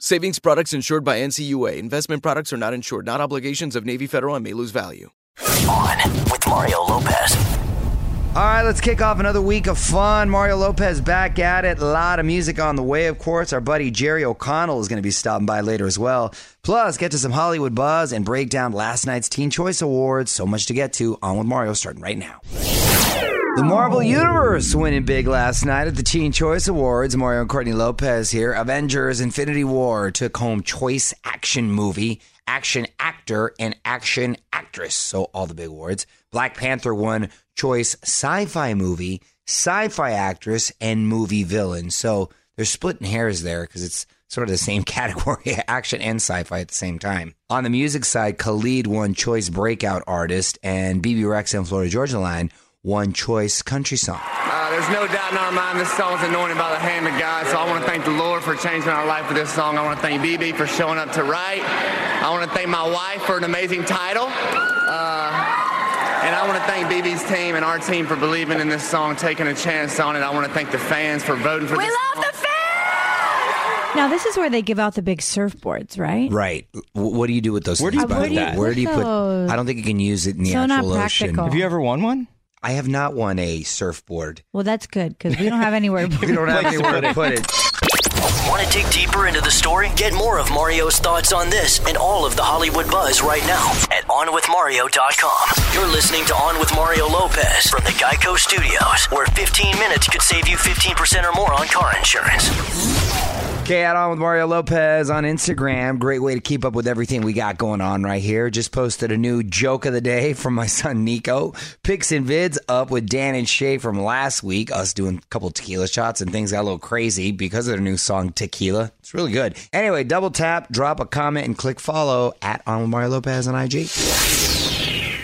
Savings products insured by NCUA. Investment products are not insured, not obligations of Navy Federal and may lose value. On with Mario Lopez. All right, let's kick off another week of fun. Mario Lopez back at it. A lot of music on the way, of course. Our buddy Jerry O'Connell is going to be stopping by later as well. Plus, get to some Hollywood buzz and break down last night's Teen Choice Awards. So much to get to. On with Mario, starting right now. The Marvel Universe winning big last night at the Teen Choice Awards. Mario and Courtney Lopez here. Avengers Infinity War took home Choice Action Movie, Action Actor, and Action Actress. So all the big awards. Black Panther won Choice Sci Fi Movie, Sci Fi Actress, and Movie Villain. So they're splitting hairs there because it's sort of the same category, action and sci fi at the same time. On the music side, Khalid won Choice Breakout Artist, and Bebe Rexha and Florida Georgia Line won Choice Country Song. Uh, there's no doubt in our mind this song's anointed by the hand of God, so I want to thank the Lord for changing our life with this song. I want to thank Bebe for showing up to write. I want to thank my wife for an amazing title. Uh, and I want to thank Bebe's team and our team for believing in this song, taking a chance on it. I want to thank the fans for voting for this. We this love the fans! Now, this is where they give out the big surfboards, right? Right. What do you do with those Where do you by put the way? that? Where do you put? I don't think you can use it in the So not actual ocean. practical. Have you ever won one? I have not won a surfboard. Well, that's good because we don't have anywhere. We don't have anywhere to put it. Want to dig deeper into the story? Get more of Mario's thoughts on this and all of the Hollywood buzz right now at OnWithMario.com. You're listening to On with Mario Lopez from the Geico Studios, where 15 minutes could save you 15% or more on car insurance. Okay, add on with Mario Lopez on Instagram. Great way to keep up with everything we got going on right here. Just posted a new joke of the day from my son Nico. Pics and vids up with Dan and Shay from last week. Us doing a couple tequila shots and things got a little crazy because of their new song Tequila. It's really good. Anyway, double tap, drop a comment, and click follow at on with Mario Lopez on IG.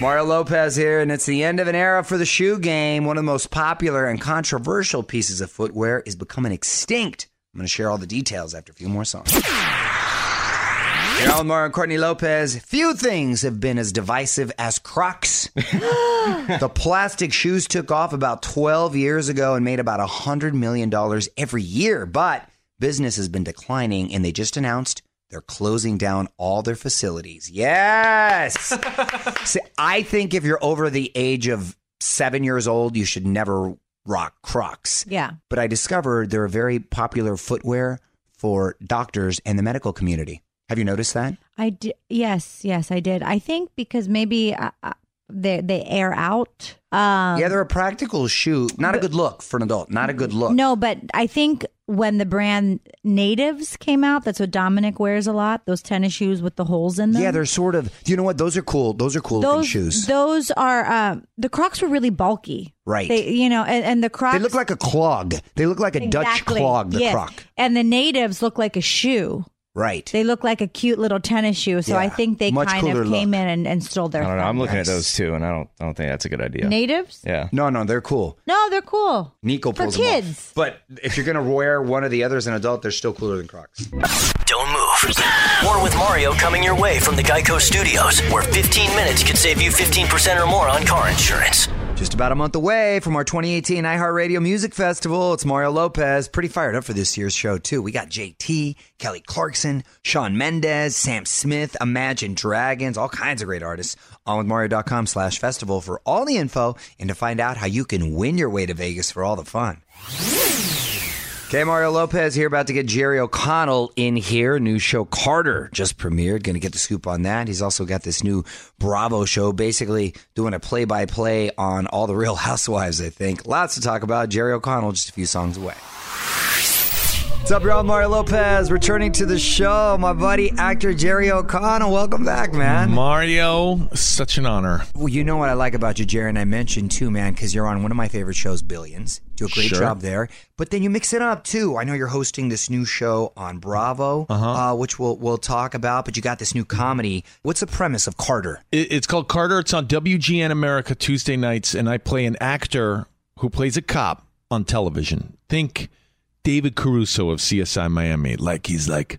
Mario Lopez here, and it's the end of an era for the shoe game. One of the most popular and controversial pieces of footwear is becoming extinct. I'm going to share all the details after a few more songs. On Mario and Courtney Lopez. Few things have been as divisive as Crocs. the plastic shoes took off about 12 years ago and made about $100 million every year, but business has been declining, and they just announced they're closing down all their facilities. Yes! See, I think if you're over the age of seven years old, you should never rock Crocs. yeah. But I discovered they're a very popular footwear for doctors and the medical community. Have you noticed that? I did. Yes, yes, I did. I think because maybe uh, uh, they they air out yeah, they're a practical shoe. Not a good look for an adult. Not a good look. No, but I think when the brand Natives came out, that's what Dominic wears a lot. Those tennis shoes with the holes in them. Yeah, they're sort of. You know what? Those are cool. Those are cool looking those shoes. those are uh, the Crocs were really bulky. Right. They, you know, and, and the Crocs They look like a clog. They look like a Dutch clog. The Yes. croc. And the natives look like a shoe. Right. They look like a cute little tennis shoe. So Yeah. I think they Much kind of came look. in and, and stole their. I don't know. I'm thunder. looking at those too, and I don't. I don't think that's a good idea. natives. Yeah. no, no, they're cool. No, they're cool. Nico For pulls them off. kids. But if you're gonna wear one of the others as an adult, they're still cooler than Crocs. Don't move. More with Mario coming your way from the Geico Studios, where 15 minutes could save you 15% or more on car insurance. Just about a month away from our 2018 iHeartRadio Music Festival. It's Mario Lopez. Pretty fired up for this year's show, too. We got JT, Kelly Clarkson, Shawn Mendes, Sam Smith, Imagine Dragons, all kinds of great artists. On with Mario.com slash festival for all the info and to find out how you can win your way to Vegas for all the fun. Okay, Mario Lopez here, about to get Jerry O'Connell in here. New show Carter just premiered. Going to get the scoop on that. He's also got this new Bravo show, basically doing a play by play on all the real housewives, I think. Lots to talk about. Jerry O'Connell, just a few songs away. What's up, y'all? Mario Lopez returning to the show. My buddy, actor Jerry O'Connell. Welcome back, man. Mario, such an honor. Well, you know what I like about you, Jerry, and I mentioned too, man, because you're on one of my favorite shows, Billions. Do a great Sure. job there. But then you mix it up too. I know you're hosting this new show on Bravo, uh which we'll we'll talk about. But you got this new comedy. What's the premise of Carter? It- It's called Carter. It's on WGN America Tuesday nights, and I play an actor who plays a cop on television. Think David Caruso of CSI Miami. Like he's like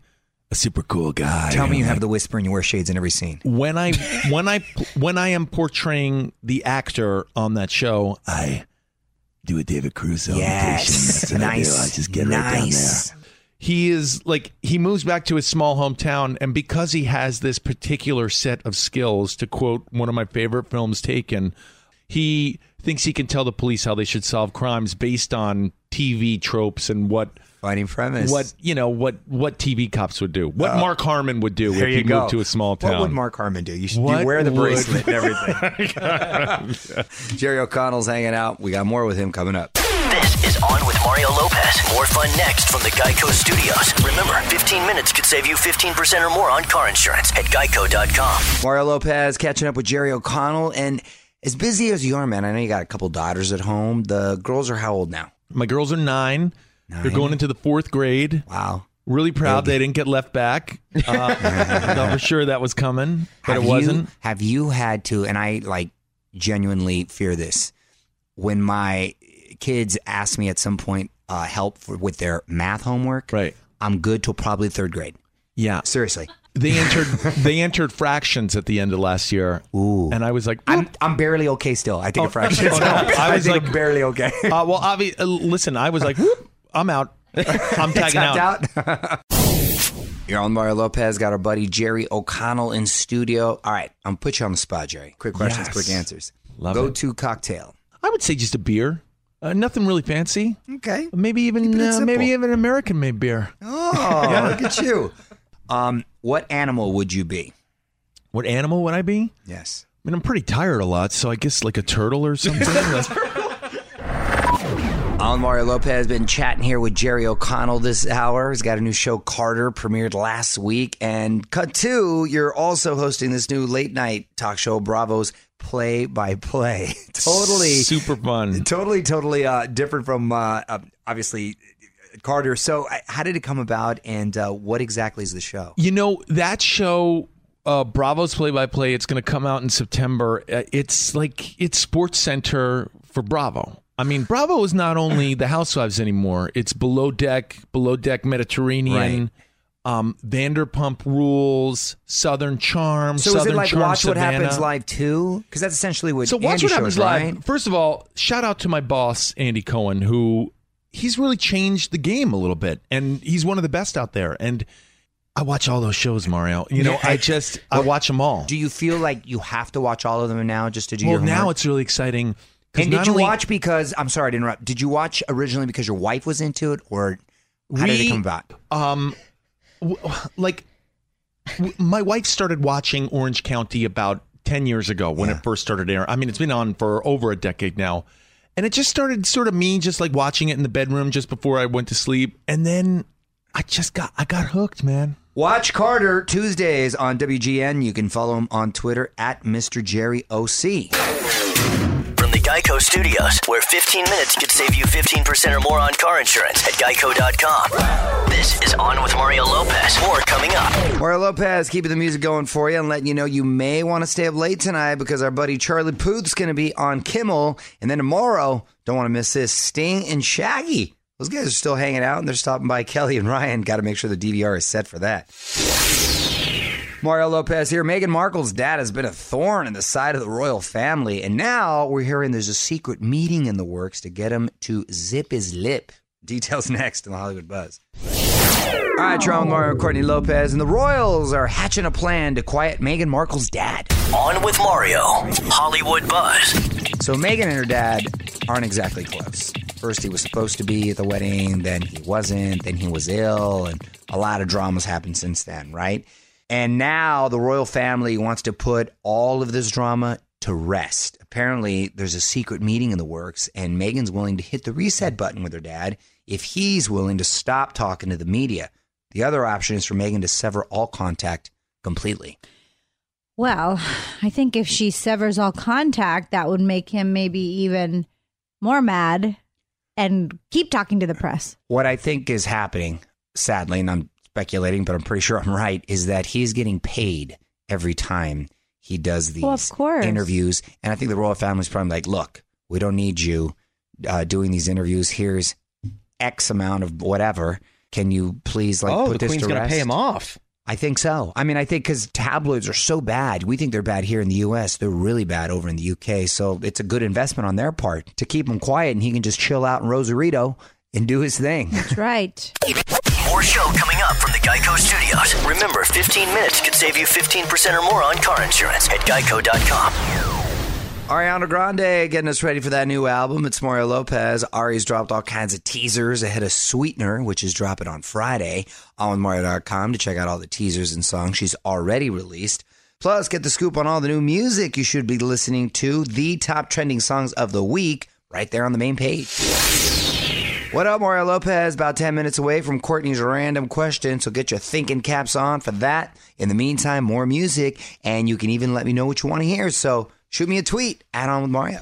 a super cool guy. Tell me you have the whisper and you wear shades in every scene. when I when I when I am portraying the actor on that show, I do a David Caruso Yes, imitation. What I nice, I just get right down nice. there. He is like he moves back to his small hometown, and because he has this particular set of skills, to quote one of my favorite films, Taken, he thinks he can tell the police how they should solve crimes based on TV tropes and what Fighting premise. what you know what what TV cops would do, what oh. Mark Harmon would do There if you he go. moved to a small town. What would Mark Harmon do? You should What you wear the would- bracelet and everything. Jerry O'Connell's hanging out. We got more with him coming up. This is On with Mario Lopez. More fun next from the Geico Studios. Remember, 15 minutes could save you 15% or more on car insurance at geico.com. Mario Lopez catching up with Jerry O'Connell. And as busy as you are, man, I know you got a couple daughters at home. The girls are how old now? My girls are nine. They're going into the fourth grade. Wow. Really proud they didn't get left back. Uh, thought for sure that was coming, but have it wasn't. You, have you had to, and I like genuinely fear this, when my kids ask me at some point uh, help for, with their math homework, Right. I'm good till probably third grade. Yeah. Seriously. They entered they entered fractions at the end of last year. Ooh. And I was like, I'm I'm barely okay still. I Oh, a fraction. oh, no. I was think like- I'm barely okay. uh, well, obvi- uh, listen, I was like, whoop, I'm out. I'm tagging Tapped out. out. You're on Mario Lopez. Got our buddy Jerry O'Connell in studio. All right, I'm gonna put you on the spot, Jerry. Quick questions, Yes. quick answers. Love Go it. to cocktail. I would say just a beer. Uh, nothing really fancy. Okay. Maybe even it uh, simple. maybe even American made beer. Oh, look at you. Um, what animal would you be? What animal would I be? Yes. I mean, I'm pretty tired a lot, so I guess like a turtle or something. Alan Mario Lopez been chatting here with Jerry O'Connell this hour. He's got a new show, Carter, premiered last week. And cut two, you're also hosting this new late night talk show, Bravo's Play by Play. totally, super fun. totally, totally uh, different from uh, obviously Carter. So, uh, how did it come about, and uh, what exactly is the show? You know that show, uh, Bravo's play by play. It's going to come out in September. Uh, it's like it's Sports Center for Bravo. I mean, Bravo is not only the Housewives anymore. It's Below Deck, Below Deck Mediterranean, um, Vanderpump Rules, Southern Charm. So, Southern is it like Charm Watch What Happens Live too? Because that's essentially what So watch Andy what happens right? live. First of all, shout out to my boss Andy Cohen, who he's really changed the game a little bit, and he's one of the best out there. And I watch all those shows, Mario. You know, I just I watch them all. Do you feel like you have to watch all of them now just to do well, now it's really exciting. And did you only- watch because I'm sorry to interrupt. Did you watch originally because your wife was into it, or how did it come about? Um, w- like w- my wife started watching Orange County about 10 years ago when it first started airing. I mean, it's been on for over a decade now. And it just started sort of me just like watching it in the bedroom just before I went to sleep. And then I just got I got hooked, man. Watch Carter Tuesdays on WGN. You can follow him on Twitter at Mr. Jerry OC. The Geico Studios, where 15 minutes could save you 15% or more on car insurance at geico.com. This is On with Mario Lopez. More coming up. Mario Lopez keeping the music going for you and letting you know you may want to stay up late tonight because our buddy Charlie Puth's going to be on Kimmel. And then tomorrow, don't want to miss this, Sting and Shaggy. Those guys are still hanging out and they're stopping by Kelly and Ryan. Got to make sure the DVR is set for that. Mario Lopez here. Meghan Markle's dad has been a thorn in the side of the royal family, and now we're hearing there's a secret meeting in the works to get him to zip his lip. Details next in the Hollywood Buzz. All right, Tron Mario, Courtney Lopez, and the Royals are hatching a plan to quiet Meghan Markle's dad. On with Mario. Hollywood Buzz. So Meghan and her dad aren't exactly close. First, he was supposed to be at the wedding, then he wasn't, then he was ill, and a lot of dramas happened since then, right? And now the royal family wants to put all of this drama to rest. Apparently, there's a secret meeting in the works, and Meghan's willing to hit the reset button with her dad if he's willing to stop talking to the media. The other option is for Megan to sever all contact completely. Well, I think if she severs all contact, that would make him maybe even more mad and keep talking to the press. What I think is happening, sadly, and I'm speculating, but I'm pretty sure I'm right, is that he's getting paid every time he does these Well, of course. interviews. And I think the royal family's probably like, look, we don't need you uh, doing these interviews. Here's X amount of whatever. Can you please like oh, put the this queen's to going to rest? pay him off. I think so. I mean, I think because tabloids are so bad, we think they're bad here in the U.S. They're really bad over in the U.K. So it's a good investment on their part to keep him quiet, and he can just chill out in Rosarito and do his thing. That's right. More show coming up from the Geico Studios. Remember, 15 minutes could save you 15% or more on car insurance at geico.com. Ariana Grande getting us ready for that new album. It's Mario Lopez. Ari's dropped all kinds of teasers ahead of Sweetener, which is dropping on Friday on Mario.com to check out all the teasers and songs she's already released. Plus, get the scoop on all the new music you should be listening to, the top trending songs of the week, right there on the main page. What up, Mario Lopez? About 10 minutes away from Courtney's random question, so get your thinking caps on for that. In the meantime, more music, and you can even let me know what you want to hear. So shoot me a tweet add On With Mario.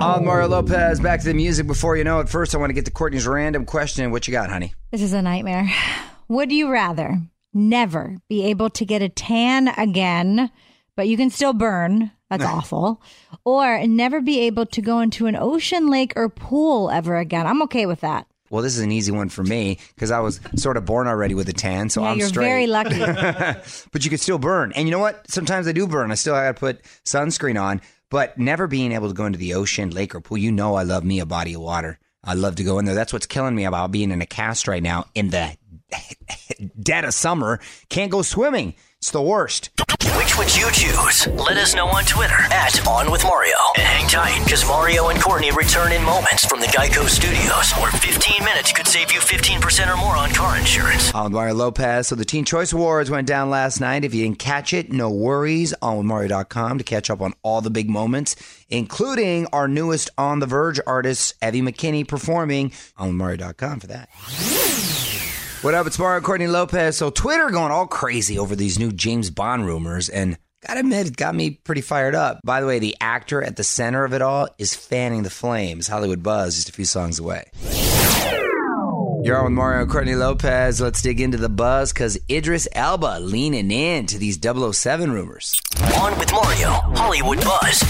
On Mario Lopez, back to the music before you know it. First, I want to get to Courtney's random question. What you got, honey? This is a nightmare. Would you rather never be able to get a tan again, but you can still burn? That's awful. Or never be able to go into an ocean, lake, or pool ever again. I'm okay with that. Well, this is an easy one for me because I was sort of born already with a tan, so yeah, I'm you're straight. very lucky. but you could still burn. And you know what? Sometimes I do burn. I still got to put sunscreen on. But never being able to go into the ocean, lake, or pool, you know I love me a body of water. I love to go in there. That's what's killing me about being in a cast right now in the dead of summer. Can't go swimming. It's the worst. Which would you choose? Let us know on Twitter at On With Mario. And hang tight, because Mario and Courtney return in moments from the Geico Studios, where 15 minutes could save you 15% or more on car insurance. On with Mario Lopez. So the Teen Choice Awards went down last night. If you didn't catch it, no worries. On with Mario.com to catch up on all the big moments, including our newest On the Verge artist, Evvie McKinney, performing on Mario.com for that. What up? It's Mario Courtney Lopez. So Twitter going all crazy over these new James Bond rumors, and gotta admit, it got me pretty fired up. By the way, the actor at the center of it all is fanning the flames. Hollywood Buzz, just a few songs away. You're on with Mario Courtney Lopez. Let's dig into the buzz because Idris Elba leaning in to these 007 rumors. On with Mario, Hollywood Buzz.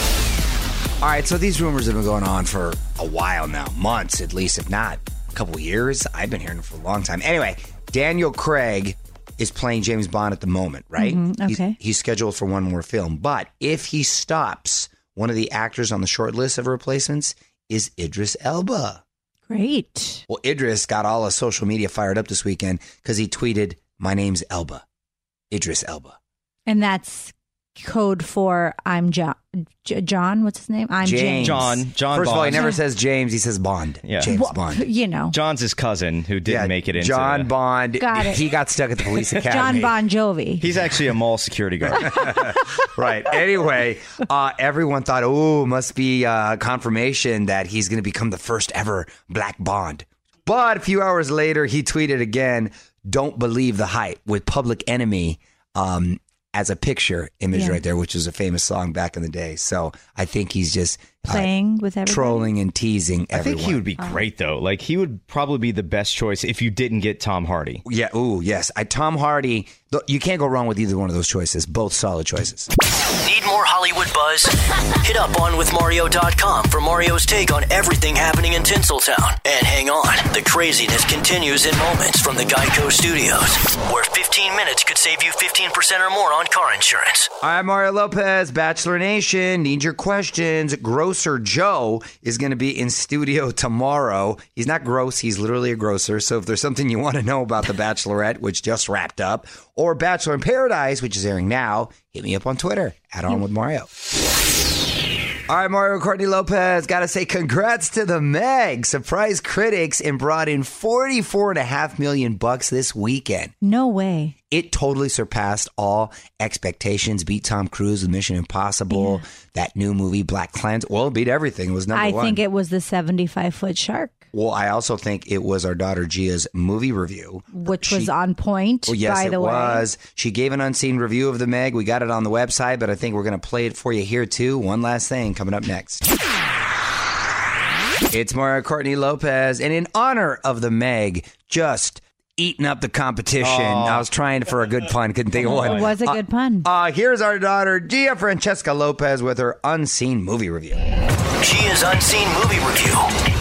All right, so these rumors have been going on for a while now, months at least, if not couple years. I've been hearing them for a long time. Anyway, Daniel Craig is playing James Bond at the moment, right? Mhm, okay. He's, scheduled for one more film, but if he stops, one of the actors on the short list of replacements is Idris Elba. Great. Well, Idris got all of social media fired up this weekend because he tweeted, "My name's Elba, Idris Elba." And that's code for I'm John. J- John, what's his name? I'm James. John. John First of all, he Bond. never says James. He says Bond. Yeah. James Well, Bond. You know, John's his cousin who didn't Yeah, make it into John the- Bond. Got it. He got stuck at the police academy. John. Bon Jovi. He's actually a mall security guard. right. Anyway, uh, everyone thought, oh, must be uh, confirmation that he's going to become the first ever Black Bond. But a few hours later, he tweeted again, "Don't believe the hype" with Public Enemy um, as a picture image Yeah. right there, which was a famous song back in the day. So I think he's just Playing with everybody. trolling and teasing I think he would be oh. great though. Like he would probably be the best choice if you didn't get Tom Hardy. Yeah. Ooh, yes. I, Tom Hardy. You can't go wrong with either one of those choices. Both solid choices. Need more Hollywood buzz? Hit up onwithmario.com for Mario's take on everything happening in Tinseltown. And hang on, the craziness continues in moments from the Geico Studios, where 15 minutes could save you 15% or more on car insurance. I'm Mario Lopez, Bachelor Nation. Need your questions. Grocer Joe is going to be in studio tomorrow. He's not gross, he's literally a grocer. So if there's something you want to know about The Bachelorette, which just wrapped up, or Bachelor in Paradise, which is airing now, hit me up on Twitter at On With Mario. All right, Mario Courtney Lopez. Got to say congrats to the Meg. Surprised critics and brought in 44 and a half million bucks this weekend. No way. It totally surpassed all expectations. Beat Tom Cruise with Mission Impossible. That new movie, Black Clans. Well, it beat everything. It was number I one. I think it was the 75 foot shark, well, I also think it was our daughter Gia's movie review. which was on point, Well, yes, by it the way. was. She gave an unseen review of the Meg. We got it on the website, but I think we're going to play it for you here too. One last thing coming up next. It's Mario Courtney Lopez, and in honor of the Meg, just eating up the competition. I was trying for a good pun, couldn't think of one. It was a Uh, good pun. uh, here's our daughter Gia Francesca Lopez with her unseen movie review. Gia's Unseen Movie Review.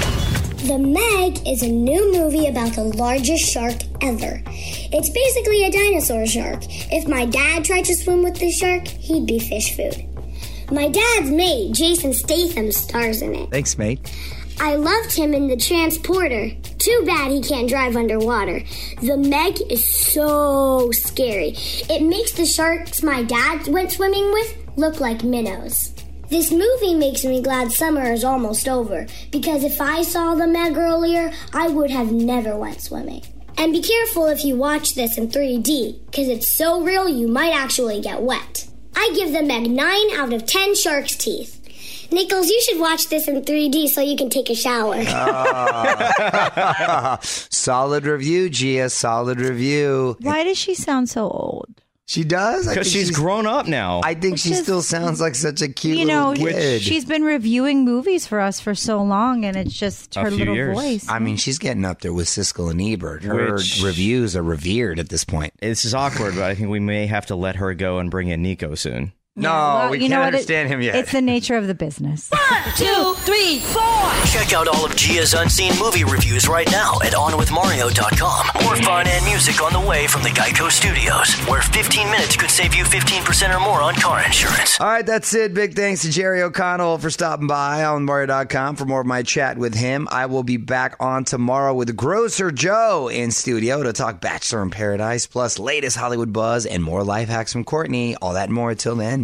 The Meg is a new movie about the largest shark ever. It's basically a dinosaur shark. If my dad tried to swim with the shark, he'd be fish food. My dad's mate, Jason Statham, stars in it. Thanks, mate. I loved him in The Transporter. Too bad he can't drive underwater. The Meg is so scary. It makes the sharks my dad went swimming with look like minnows. This movie makes me glad summer is almost over because if I saw the Meg earlier, I would have never went swimming. And be careful if you watch this in 3D because it's so real you might actually get wet. I give the Meg 9 out of 10 shark's teeth. Nichols, you should watch this in 3D so you can take a shower. Ah. solid review, Gia. Solid review. Why does she sound so old? She does. Because think she's grown up now. I think she Just- still sounds like such a cute you know, little kid. she's been reviewing movies for us for so long, and it's just her little years. voice. I mean, she's getting up there with Siskel and Ebert. Her Which- reviews are revered at this point. this is awkward, but I think we may have to let her go and bring in Nico soon. No, Well, we you know can't what? It- understand him yet. It's the nature of the business. Two, three, four. Check out all of Gia's Unseen Movie Reviews right now at onwithmario.com. More fun and music on the way from the Geico Studios, where 15 minutes could save you 15% or more on car insurance. All right, that's it. Big thanks to Jerry O'Connell for stopping by on Mario.com for more of my chat with him. I will be back on tomorrow with Grocer Joe in studio to talk Bachelor in Paradise, plus latest Hollywood buzz and more life hacks from Courtney. All that and more. Till then,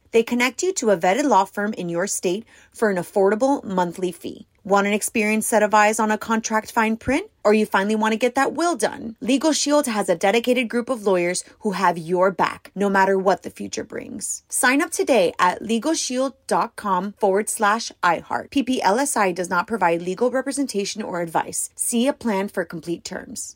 They connect you to a vetted law firm in your state for an affordable monthly fee. Want an experienced set of eyes on a contract fine print? Or you finally want to get that will done? Legal Shield has a dedicated group of lawyers who have your back, no matter what the future brings. Sign up today at LegalShield.com forward slash iHeart. PPLSI does not provide legal representation or advice. See a plan for complete terms.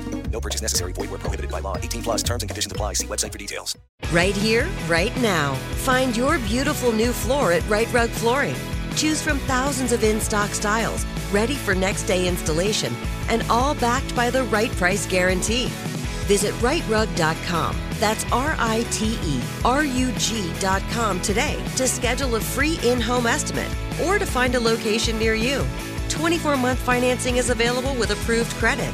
No purchase necessary. Void where prohibited by law. 18 plus terms and conditions apply. See website for details. Right here, right now. Find your beautiful new floor at Rite Rug Flooring. Choose from thousands of in stock styles, ready for next day installation, and all backed by the right price guarantee. Visit riterug.com. That's R I T R U G.com today to schedule a free in home estimate or to find a location near you. 24 month financing is available with approved credit.